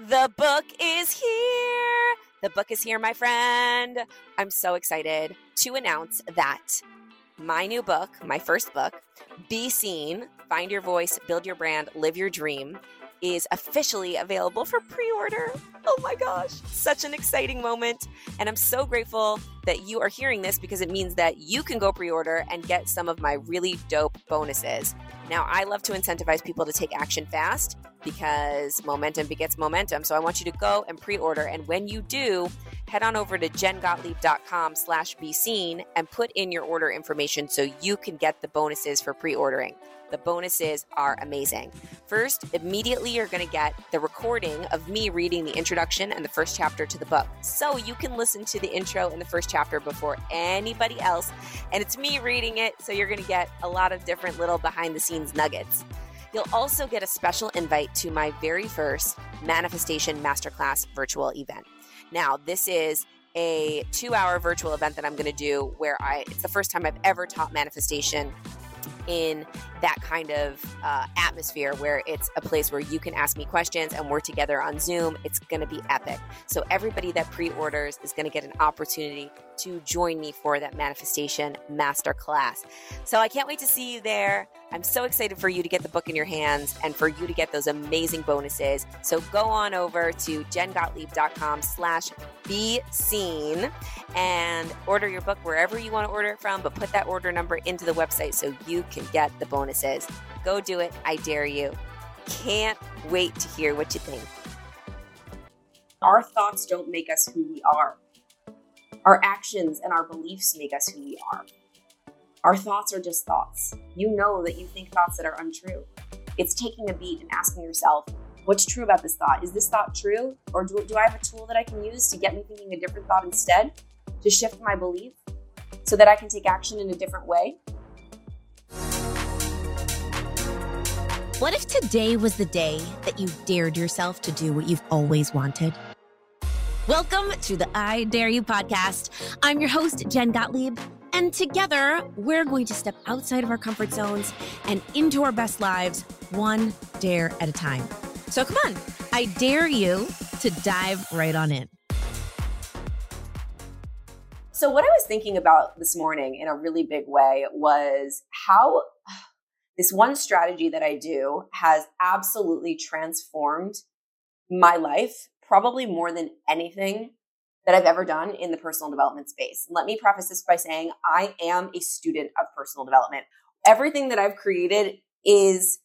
The book is here. The book is here, my friend. I'm so excited to announce that my new book, my first book, Be Seen Find Your Voice, Build Your Brand, Live Your Dream, is officially available for pre order. Oh my gosh, such an exciting moment. And I'm so grateful that you are hearing this because it means that you can go pre order and get some of my really dope bonuses. Now, I love to incentivize people to take action fast because momentum begets momentum. So I want you to go and pre-order. And when you do, head on over to jengottlieb.com slash be seen and put in your order information so you can get the bonuses for pre-ordering. The bonuses are amazing. First, immediately you're going to get the recording of me reading the introduction and the first chapter to the book. So you can listen to the intro and the first chapter before anybody else. And it's me reading it. So you're going to get a lot of different little behind the scenes nuggets. You'll also get a special invite to my very first Manifestation Masterclass virtual event. Now, this is a two hour virtual event that I'm going to do where I, it's the first time I've ever taught manifestation in that kind of uh, atmosphere where it's a place where you can ask me questions and we're together on Zoom. It's going to be epic. So, everybody that pre orders is going to get an opportunity to join me for that manifestation masterclass. So, I can't wait to see you there. I'm so excited for you to get the book in your hands and for you to get those amazing bonuses. So, go on over to jengottlieb.com slash be seen and order your book wherever you want to order it from, but put that order number into the website so you can get the bonuses. Go do it. I dare you. Can't wait to hear what you think. Our thoughts don't make us who we are. Our actions and our beliefs make us who we are. Our thoughts are just thoughts. You know that you think thoughts that are untrue. It's taking a beat and asking yourself, what's true about this thought? Is this thought true? Or do, do I have a tool that I can use to get me thinking a different thought instead? To shift my belief so that I can take action in a different way? What if today was the day that you dared yourself to do what you've always wanted? Welcome to the I Dare You podcast. I'm your host, Jen Gottlieb, and together we're going to step outside of our comfort zones and into our best lives, one dare at a time. So come on, I dare you to dive right on in. So, what I was thinking about this morning in a really big way was how this one strategy that I do has absolutely transformed my life, probably more than anything that I've ever done in the personal development space. Let me preface this by saying I am a student of personal development. Everything that I've created is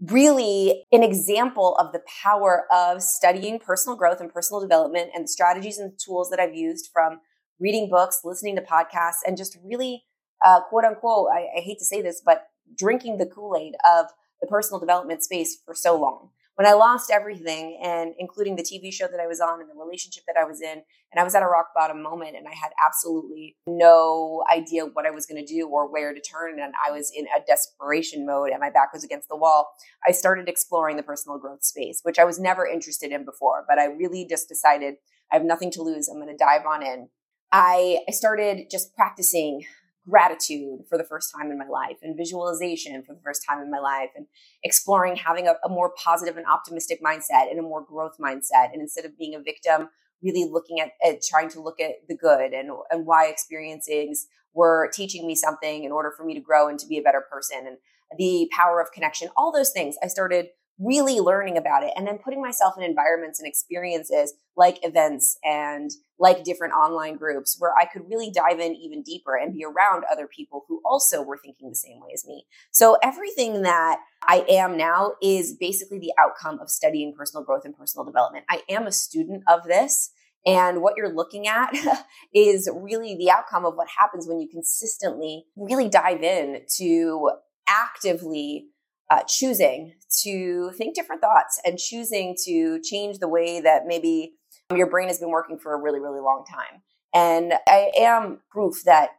really an example of the power of studying personal growth and personal development and the strategies and tools that I've used from reading books, listening to podcasts, and just really, uh, quote unquote, I, I hate to say this, but drinking the Kool Aid of the personal development space for so long. When I lost everything, and including the TV show that I was on and the relationship that I was in, and I was at a rock bottom moment, and I had absolutely no idea what I was going to do or where to turn, and I was in a desperation mode, and my back was against the wall. I started exploring the personal growth space, which I was never interested in before, but I really just decided I have nothing to lose. I'm going to dive on in. I, started just practicing gratitude for the first time in my life and visualization for the first time in my life and exploring having a, a, more positive and optimistic mindset and a more growth mindset. And instead of being a victim, really looking at, at trying to look at the good and, and why experiences were teaching me something in order for me to grow and to be a better person and the power of connection, all those things. I started really learning about it and then putting myself in environments and experiences like events and like different online groups where I could really dive in even deeper and be around other people who also were thinking the same way as me. So everything that I am now is basically the outcome of studying personal growth and personal development. I am a student of this. And what you're looking at is really the outcome of what happens when you consistently really dive in to actively uh, choosing to think different thoughts and choosing to change the way that maybe your brain has been working for a really, really long time. And I am proof that,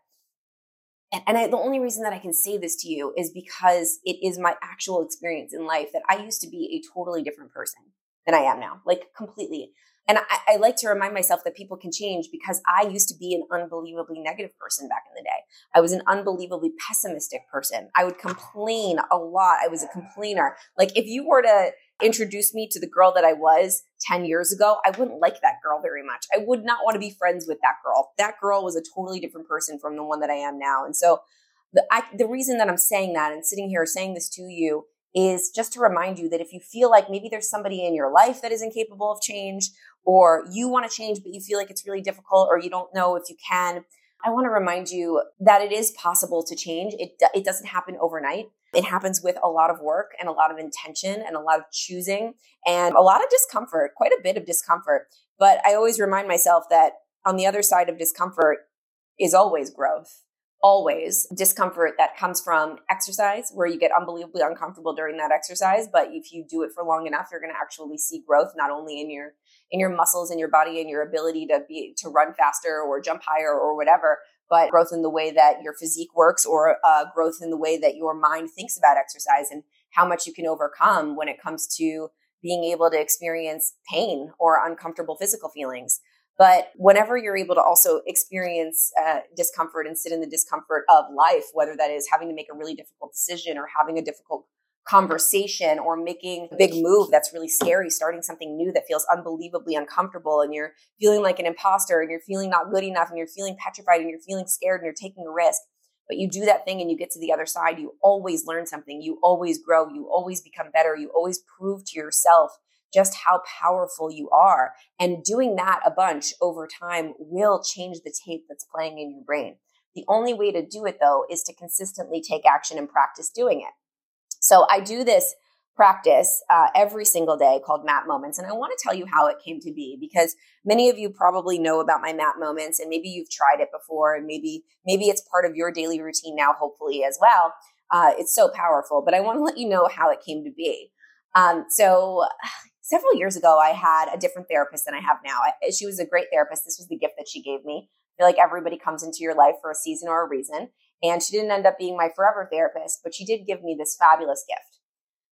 and I, the only reason that I can say this to you is because it is my actual experience in life that I used to be a totally different person than I am now, like completely. And I, I, like to remind myself that people can change because I used to be an unbelievably negative person back in the day. I was an unbelievably pessimistic person. I would complain a lot. I was a complainer. Like if you were to introduce me to the girl that I was 10 years ago, I wouldn't like that girl very much. I would not want to be friends with that girl. That girl was a totally different person from the one that I am now. And so the, I, the reason that I'm saying that and sitting here saying this to you is just to remind you that if you feel like maybe there's somebody in your life that is incapable of change, or you want to change, but you feel like it's really difficult, or you don't know if you can, I want to remind you that it is possible to change. It, it doesn't happen overnight. It happens with a lot of work and a lot of intention and a lot of choosing and a lot of discomfort, quite a bit of discomfort. But I always remind myself that on the other side of discomfort is always growth always discomfort that comes from exercise where you get unbelievably uncomfortable during that exercise but if you do it for long enough you're going to actually see growth not only in your in your muscles in your body and your ability to be to run faster or jump higher or whatever but growth in the way that your physique works or uh, growth in the way that your mind thinks about exercise and how much you can overcome when it comes to being able to experience pain or uncomfortable physical feelings. But whenever you're able to also experience uh, discomfort and sit in the discomfort of life, whether that is having to make a really difficult decision or having a difficult conversation or making a big move that's really scary, starting something new that feels unbelievably uncomfortable, and you're feeling like an imposter and you're feeling not good enough and you're feeling petrified and you're feeling scared and you're taking a risk. But you do that thing and you get to the other side, you always learn something, you always grow, you always become better, you always prove to yourself just how powerful you are. And doing that a bunch over time will change the tape that's playing in your brain. The only way to do it though is to consistently take action and practice doing it. So I do this practice uh, every single day called MAP Moments. And I want to tell you how it came to be because many of you probably know about my MAP Moments and maybe you've tried it before and maybe, maybe it's part of your daily routine now, hopefully as well. Uh, it's so powerful, but I want to let you know how it came to be. Um, so several years ago, I had a different therapist than I have now. I, she was a great therapist. This was the gift that she gave me. I feel like everybody comes into your life for a season or a reason. And she didn't end up being my forever therapist, but she did give me this fabulous gift.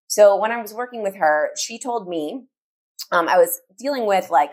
So when I was working with her, she told me um, I was dealing with like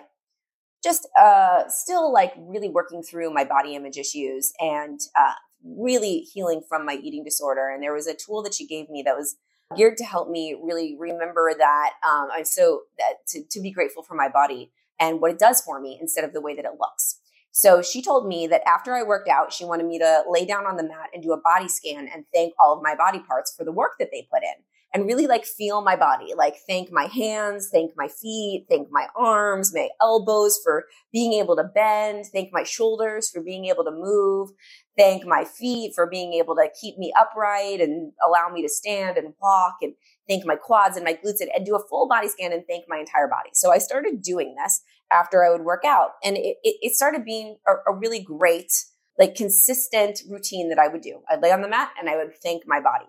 just uh, still like really working through my body image issues and uh, really healing from my eating disorder. And there was a tool that she gave me that was geared to help me really remember that um, I'm so that to, to be grateful for my body and what it does for me instead of the way that it looks. So she told me that after I worked out, she wanted me to lay down on the mat and do a body scan and thank all of my body parts for the work that they put in and really like feel my body, like thank my hands, thank my feet, thank my arms, my elbows for being able to bend, thank my shoulders for being able to move, thank my feet for being able to keep me upright and allow me to stand and walk and thank my quads and my glutes and, and do a full body scan and thank my entire body. So I started doing this after I would work out and it, it, started being a, a really great, like consistent routine that I would do. I'd lay on the mat and I would thank my body.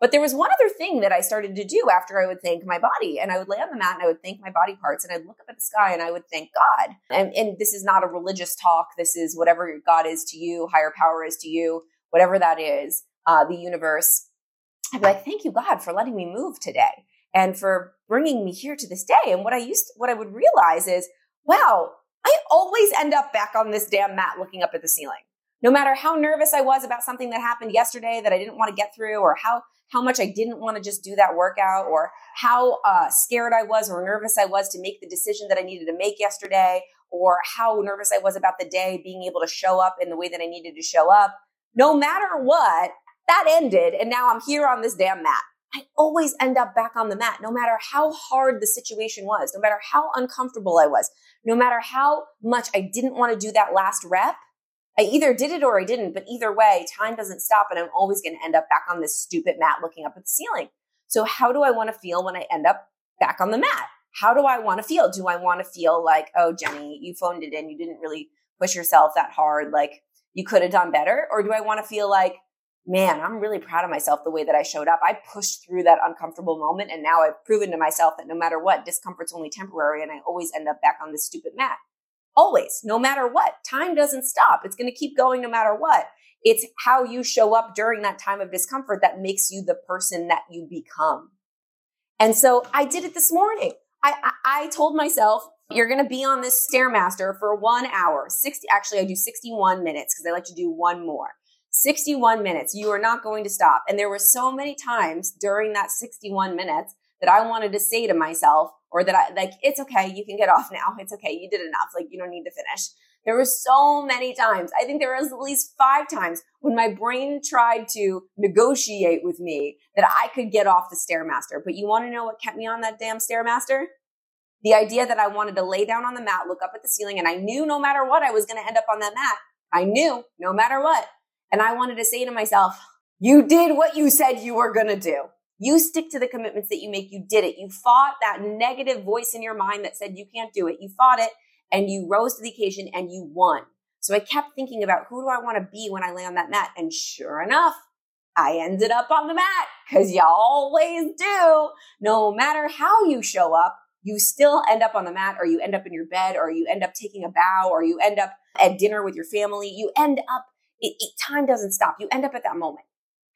But there was one other thing that I started to do after I would thank my body. And I would lay on the mat and I would thank my body parts and I'd look up at the sky and I would thank God. And, and this is not a religious talk. This is whatever God is to you, higher power is to you, whatever that is, uh, the universe. I'd be like, thank you, God, for letting me move today and for bringing me here to this day. And what I used, to, what I would realize is, wow, I always end up back on this damn mat looking up at the ceiling no matter how nervous I was about something that happened yesterday that I didn't want to get through, or how how much I didn't want to just do that workout, or how uh, scared I was or nervous I was to make the decision that I needed to make yesterday, or how nervous I was about the day being able to show up in the way that I needed to show up. No matter what, that ended, and now I'm here on this damn mat. I always end up back on the mat, no matter how hard the situation was, no matter how uncomfortable I was, no matter how much I didn't want to do that last rep I either did it or I didn't, but either way, time doesn't stop and I'm always going to end up back on this stupid mat looking up at the ceiling. So how do I want to feel when I end up back on the mat? How do I want to feel? Do I want to feel like, oh, Jenny, you phoned it in. You didn't really push yourself that hard. Like you could have done better. Or do I want to feel like, man, I'm really proud of myself the way that I showed up. I pushed through that uncomfortable moment. And now I've proven to myself that no matter what, discomfort's only temporary. And I always end up back on this stupid mat. Always, no matter what. Time doesn't stop. It's going to keep going no matter what. It's how you show up during that time of discomfort that makes you the person that you become. And so I did it this morning. I, I, told myself, you're going to be on this Stairmaster for one hour. 60, actually, I do 61 minutes because I like to do one more. 61 minutes. You are not going to stop. And there were so many times during that 61 minutes that I wanted to say to myself, or that I like, it's okay. You can get off now. It's okay. You did enough. Like you don't need to finish. There were so many times. I think there was at least five times when my brain tried to negotiate with me that I could get off the Stairmaster. But you want to know what kept me on that damn Stairmaster? The idea that I wanted to lay down on the mat, look up at the ceiling, and I knew no matter what, I was going to end up on that mat. I knew no matter what. And I wanted to say to myself, you did what you said you were going to do. You stick to the commitments that you make. You did it. You fought that negative voice in your mind that said you can't do it. You fought it and you rose to the occasion and you won. So I kept thinking about who do I want to be when I lay on that mat? And sure enough, I ended up on the mat because you always do. No matter how you show up, you still end up on the mat or you end up in your bed or you end up taking a bow or you end up at dinner with your family. You end up, it, it, time doesn't stop. You end up at that moment.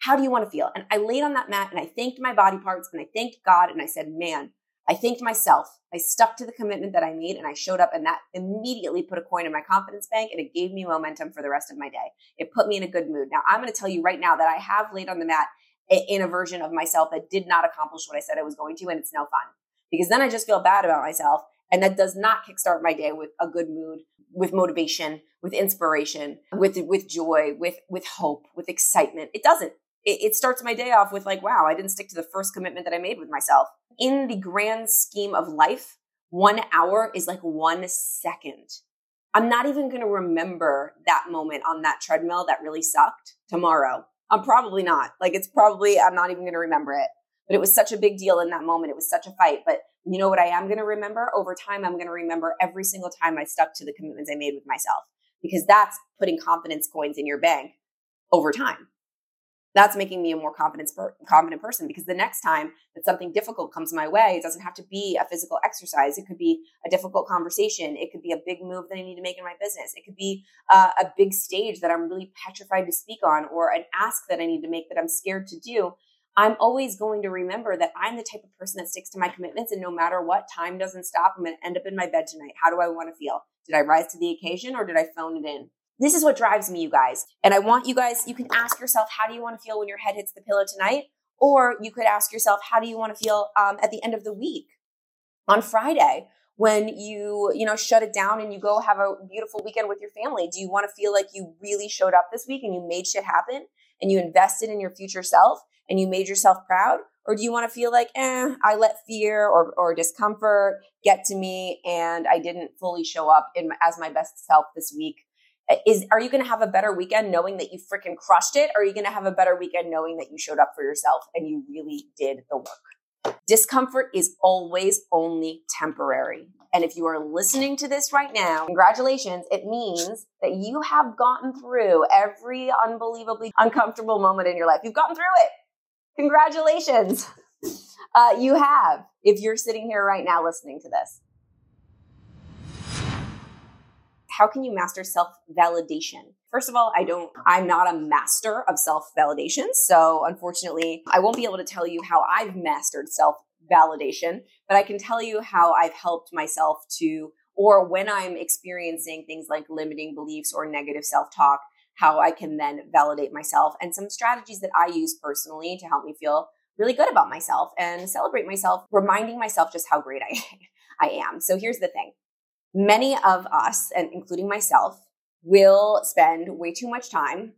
How do you want to feel? And I laid on that mat and I thanked my body parts and I thanked God and I said, man, I thanked myself. I stuck to the commitment that I made and I showed up and that immediately put a coin in my confidence bank and it gave me momentum for the rest of my day. It put me in a good mood. Now I'm going to tell you right now that I have laid on the mat in a version of myself that did not accomplish what I said I was going to and it's no fun because then I just feel bad about myself and that does not kickstart my day with a good mood, with motivation, with inspiration, with with joy, with with hope, with excitement. It doesn't. It, it starts my day off with like, wow, I didn't stick to the first commitment that I made with myself. In the grand scheme of life, one hour is like one second. I'm not even going to remember that moment on that treadmill that really sucked tomorrow. I'm probably not. Like it's probably I'm not even going to remember it. But it was such a big deal in that moment. It was such a fight. But you know what I am going to remember? Over time, I'm going to remember every single time I stuck to the commitments I made with myself because that's putting confidence coins in your bank over time. That's making me a more confident, confident person because the next time that something difficult comes my way, it doesn't have to be a physical exercise. It could be a difficult conversation. It could be a big move that I need to make in my business. It could be uh, a big stage that I'm really petrified to speak on or an ask that I need to make that I'm scared to do I'm always going to remember that I'm the type of person that sticks to my commitments and no matter what, time doesn't stop. I'm going to end up in my bed tonight. How do I want to feel? Did I rise to the occasion or did I phone it in? This is what drives me, you guys. And I want you guys, you can ask yourself, how do you want to feel when your head hits the pillow tonight? Or you could ask yourself, how do you want to feel um, at the end of the week on Friday? when you you know shut it down and you go have a beautiful weekend with your family do you want to feel like you really showed up this week and you made shit happen and you invested in your future self and you made yourself proud? Or do you want to feel like, eh, I let fear or, or discomfort get to me and I didn't fully show up in, as my best self this week? Is, are you going to have a better weekend knowing that you freaking crushed it? Or are you going to have a better weekend knowing that you showed up for yourself and you really did the work? Discomfort is always only temporary. And if you are listening to this right now, congratulations. It means that you have gotten through every unbelievably uncomfortable moment in your life. You've gotten through it. Congratulations. Uh, you have, if you're sitting here right now listening to this. How can you master self validation? First of all, I don't, I'm not a master of self validation. So unfortunately, I won't be able to tell you how I've mastered self validation, but I can tell you how I've helped myself to, or when I'm experiencing things like limiting beliefs or negative self talk, how I can then validate myself and some strategies that I use personally to help me feel really good about myself and celebrate myself, reminding myself just how great I, I am. So here's the thing. Many of us, and including myself, will spend way too much time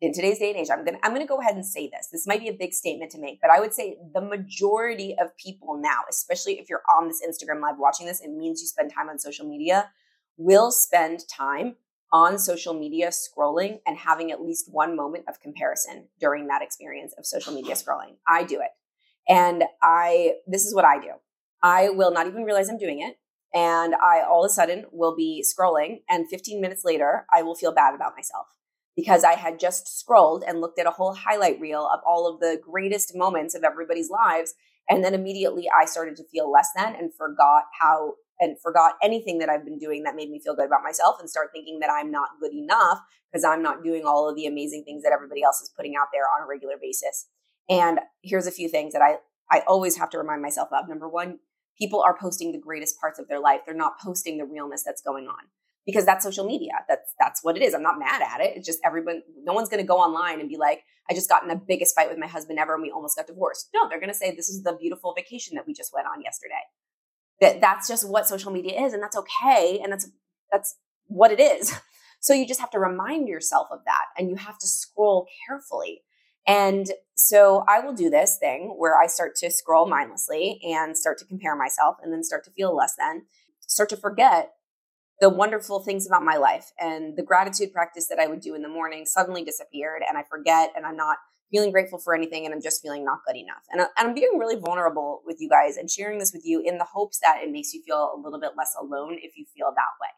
in today's day and age. I'm gonna I'm gonna go ahead and say this. This might be a big statement to make, but I would say the majority of people now, especially if you're on this Instagram live watching this, it means you spend time on social media, will spend time on social media scrolling and having at least one moment of comparison during that experience of social media scrolling. I do it. And I, this is what I do. I will not even realize I'm doing it. And I all of a sudden will be scrolling. And 15 minutes later, I will feel bad about myself because I had just scrolled and looked at a whole highlight reel of all of the greatest moments of everybody's lives. And then immediately I started to feel less than and forgot how and forgot anything that I've been doing that made me feel good about myself and start thinking that I'm not good enough because I'm not doing all of the amazing things that everybody else is putting out there on a regular basis. And here's a few things that I I always have to remind myself of. Number 1, people are posting the greatest parts of their life. They're not posting the realness that's going on because that's social media. That's that's what it is. I'm not mad at it. It's just everyone no one's going to go online and be like, I just got in the biggest fight with my husband ever and we almost got divorced. No, they're going to say this is the beautiful vacation that we just went on yesterday that that's just what social media is and that's okay and that's that's what it is. So you just have to remind yourself of that and you have to scroll carefully. And so I will do this thing where I start to scroll mindlessly and start to compare myself and then start to feel less than, start to forget the wonderful things about my life and the gratitude practice that I would do in the morning suddenly disappeared and I forget and I'm not feeling grateful for anything and I'm just feeling not good enough. And, uh, and I'm being really vulnerable with you guys and sharing this with you in the hopes that it makes you feel a little bit less alone if you feel that way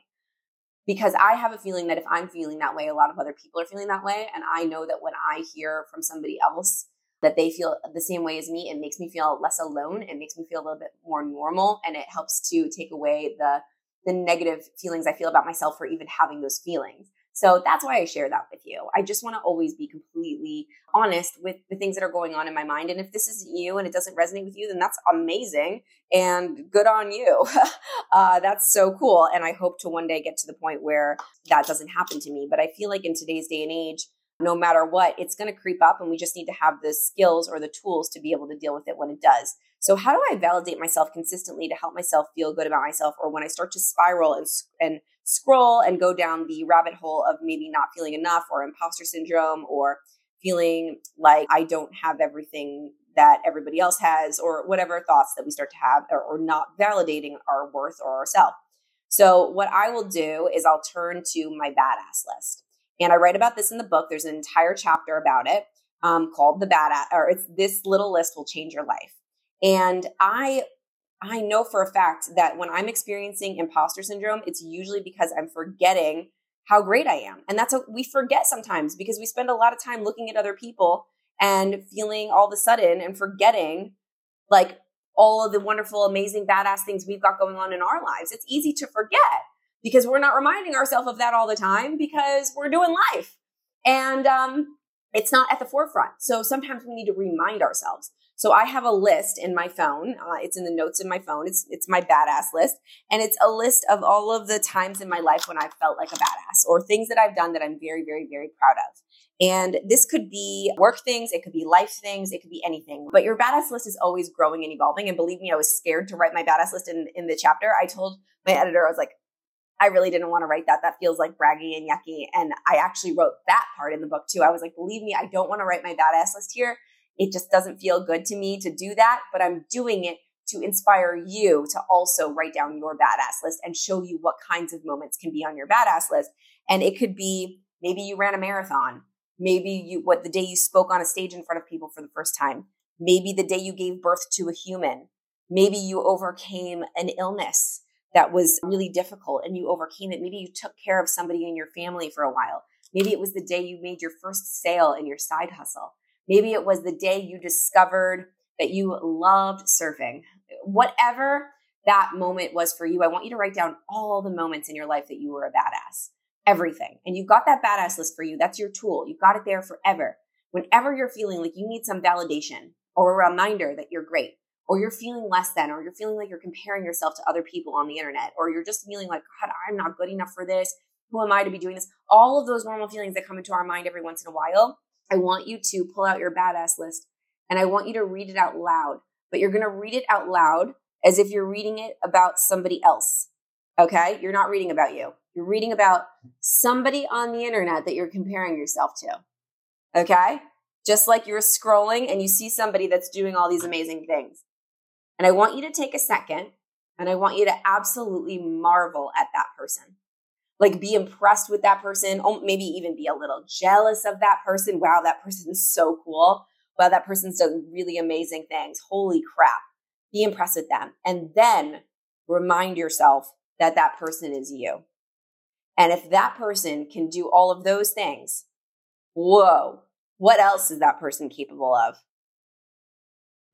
because I have a feeling that if I'm feeling that way, a lot of other people are feeling that way. And I know that when I hear from somebody else that they feel the same way as me, it makes me feel less alone. It makes me feel a little bit more normal. And it helps to take away the, the negative feelings I feel about myself for even having those feelings. So that's why I share that with you. I just want to always be completely honest with the things that are going on in my mind. And if this isn't you and it doesn't resonate with you, then that's amazing and good on you. uh, that's so cool. And I hope to one day get to the point where that doesn't happen to me. But I feel like in today's day and age, no matter what, it's going to creep up and we just need to have the skills or the tools to be able to deal with it when it does. So, how do I validate myself consistently to help myself feel good about myself or when I start to spiral and, and scroll and go down the rabbit hole of maybe not feeling enough or imposter syndrome or feeling like I don't have everything that everybody else has or whatever thoughts that we start to have or, or not validating our worth or ourselves. So what I will do is I'll turn to my badass list. And I write about this in the book. There's an entire chapter about it um, called the badass, or it's this little list will change your life. And I I know for a fact that when I'm experiencing imposter syndrome, it's usually because I'm forgetting how great I am. And that's what we forget sometimes because we spend a lot of time looking at other people and feeling all of a sudden and forgetting like all of the wonderful, amazing, badass things we've got going on in our lives. It's easy to forget because we're not reminding ourselves of that all the time because we're doing life. And um, it's not at the forefront. So sometimes we need to remind ourselves. So I have a list in my phone. Uh, it's in the notes in my phone. It's it's my badass list, and it's a list of all of the times in my life when I've felt like a badass or things that I've done that I'm very, very, very proud of. And this could be work things, it could be life things, it could be anything. But your badass list is always growing and evolving. And believe me, I was scared to write my badass list in, in the chapter. I told my editor, I was like, I really didn't want to write that. That feels like braggy and yucky. And I actually wrote that part in the book too. I was like, believe me, I don't want to write my badass list here it just doesn't feel good to me to do that, but I'm doing it to inspire you to also write down your badass list and show you what kinds of moments can be on your badass list. And it could be maybe you ran a marathon, maybe you what the day you spoke on a stage in front of people for the first time, maybe the day you gave birth to a human, maybe you overcame an illness that was really difficult and you overcame it. Maybe you took care of somebody in your family for a while. Maybe it was the day you made your first sale in your side hustle. Maybe it was the day you discovered that you loved surfing. Whatever that moment was for you, I want you to write down all the moments in your life that you were a badass. Everything. And you've got that badass list for you. That's your tool. You've got it there forever. Whenever you're feeling like you need some validation or a reminder that you're great, or you're feeling less than, or you're feeling like you're comparing yourself to other people on the internet, or you're just feeling like, God, I'm not good enough for this. Who am I to be doing this? All of those normal feelings that come into our mind every once in a while I want you to pull out your badass list and I want you to read it out loud, but you're going to read it out loud as if you're reading it about somebody else. Okay. You're not reading about you. You're reading about somebody on the internet that you're comparing yourself to. Okay. Just like you're scrolling and you see somebody that's doing all these amazing things. And I want you to take a second and I want you to absolutely marvel at that person like be impressed with that person, or maybe even be a little jealous of that person. Wow, that person is so cool. Wow, that person's done really amazing things. Holy crap. Be impressed with them. And then remind yourself that that person is you. And if that person can do all of those things, whoa, what else is that person capable of?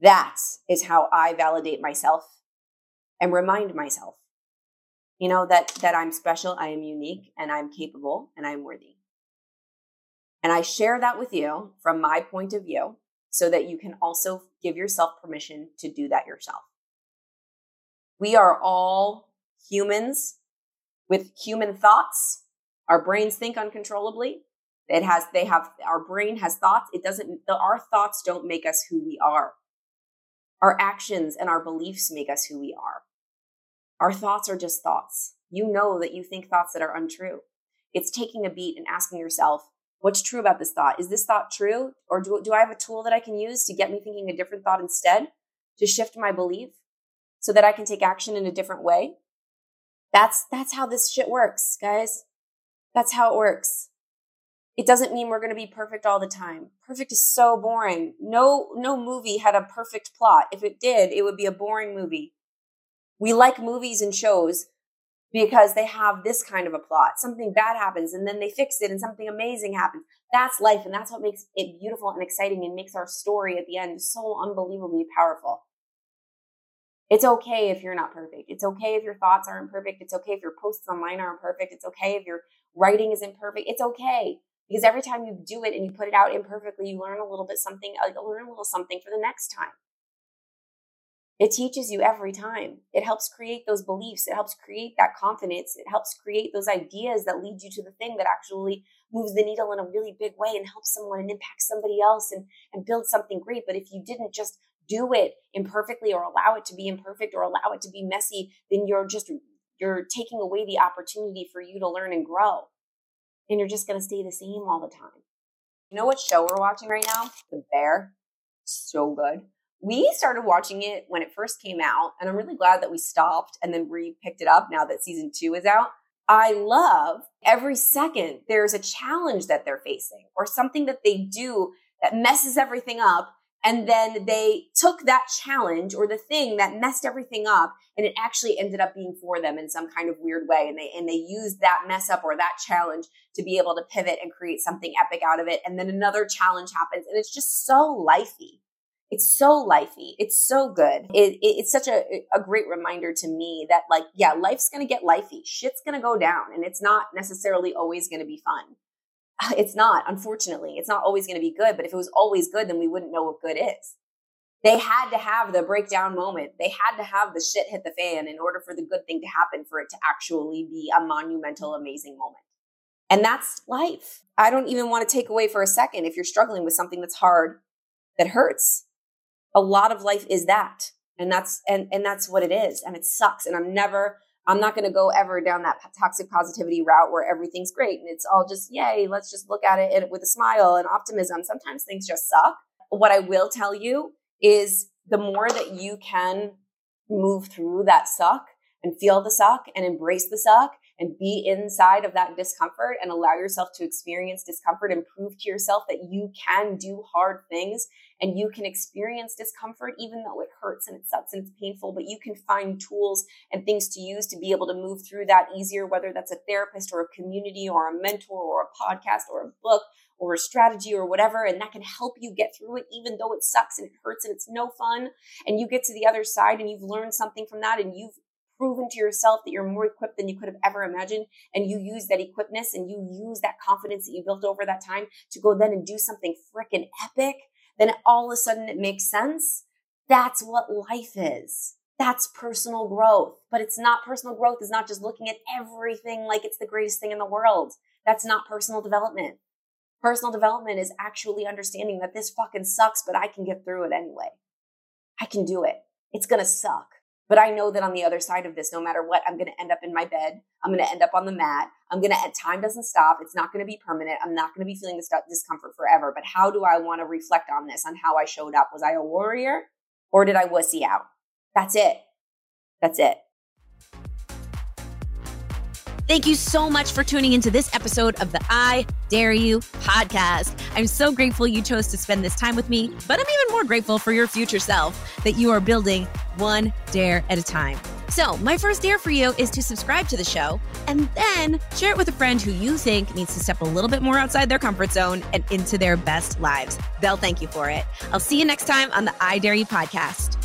That is how I validate myself and remind myself you know that that i'm special i am unique and i'm capable and i'm worthy. And i share that with you from my point of view so that you can also give yourself permission to do that yourself. We are all humans with human thoughts. Our brains think uncontrollably. It has they have our brain has thoughts. It doesn't our thoughts don't make us who we are our actions and our beliefs make us who we are Our thoughts are just thoughts. You know that you think thoughts that are untrue. It's taking a beat and asking yourself, what's true about this thought? Is this thought true? Or do, do I have a tool that I can use to get me thinking a different thought instead to shift my belief so that I can take action in a different way? That's, that's how this shit works, guys. That's how it works. It doesn't mean we're going to be perfect all the time. Perfect is so boring. No, no movie had a perfect plot. If it did, it would be a boring movie. We like movies and shows because they have this kind of a plot. Something bad happens and then they fix it and something amazing happens. That's life and that's what makes it beautiful and exciting and makes our story at the end so unbelievably powerful. It's okay if you're not perfect. It's okay if your thoughts aren't perfect. It's okay if your posts online aren't perfect. It's okay if your writing isn't perfect. It's okay because every time you do it and you put it out imperfectly, you learn a little bit something, uh, learn a little something for the next time. It teaches you every time. It helps create those beliefs. It helps create that confidence. It helps create those ideas that lead you to the thing that actually moves the needle in a really big way and helps someone and impacts somebody else and, and build something great. But if you didn't just do it imperfectly or allow it to be imperfect or allow it to be messy, then you're just you're taking away the opportunity for you to learn and grow. And you're just going to stay the same all the time. You know what show we're watching right now? The Bear. So good. We started watching it when it first came out, and I'm really glad that we stopped and then re picked it up now that season two is out. I love every second there's a challenge that they're facing or something that they do that messes everything up and then they took that challenge or the thing that messed everything up and it actually ended up being for them in some kind of weird way. And they, and they used that mess up or that challenge to be able to pivot and create something epic out of it. And then another challenge happens and it's just so lifey. It's so lifey. It's so good. It, it, it's such a, a great reminder to me that like, yeah, life's going to get lifey. Shit's going to go down and it's not necessarily always going to be fun. It's not, unfortunately. It's not always going to be good, but if it was always good, then we wouldn't know what good is. They had to have the breakdown moment. They had to have the shit hit the fan in order for the good thing to happen, for it to actually be a monumental, amazing moment. And that's life. I don't even want to take away for a second if you're struggling with something that's hard, that hurts. A lot of life is that. And that's and and that's what it is. And it sucks. And I'm never I'm not going to go ever down that toxic positivity route where everything's great and it's all just, yay, let's just look at it with a smile and optimism. Sometimes things just suck. What I will tell you is the more that you can move through that suck and feel the suck and embrace the suck and be inside of that discomfort and allow yourself to experience discomfort and prove to yourself that you can do hard things and you can experience discomfort even though it hurts and it sucks and it's painful but you can find tools and things to use to be able to move through that easier whether that's a therapist or a community or a mentor or a podcast or a book or a strategy or whatever and that can help you get through it even though it sucks and it hurts and it's no fun. And you get to the other side and you've learned something from that and you've proven to yourself that you're more equipped than you could have ever imagined and you use that equipness and you use that confidence that you built over that time to go then and do something freaking epic then all of a sudden it makes sense. That's what life is. That's personal growth. But it's not personal growth is not just looking at everything like it's the greatest thing in the world. That's not personal development. Personal development is actually understanding that this fucking sucks but i can get through it anyway. I can do it. It's gonna suck but I know that on the other side of this, no matter what, I'm going to end up in my bed. I'm going to end up on the mat. I'm going to, time doesn't stop. It's not going to be permanent. I'm not going to be feeling this discomfort forever. But how do I want to reflect on this, on how I showed up? Was I a warrior or did I wussy out? That's it. That's it. Thank you so much for tuning into this episode of the I Dare You podcast. I'm so grateful you chose to spend this time with me, but I'm even more grateful for your future self that you are building one dare at a time. So, my first dare for you is to subscribe to the show and then share it with a friend who you think needs to step a little bit more outside their comfort zone and into their best lives. They'll thank you for it. I'll see you next time on the I Dare You podcast.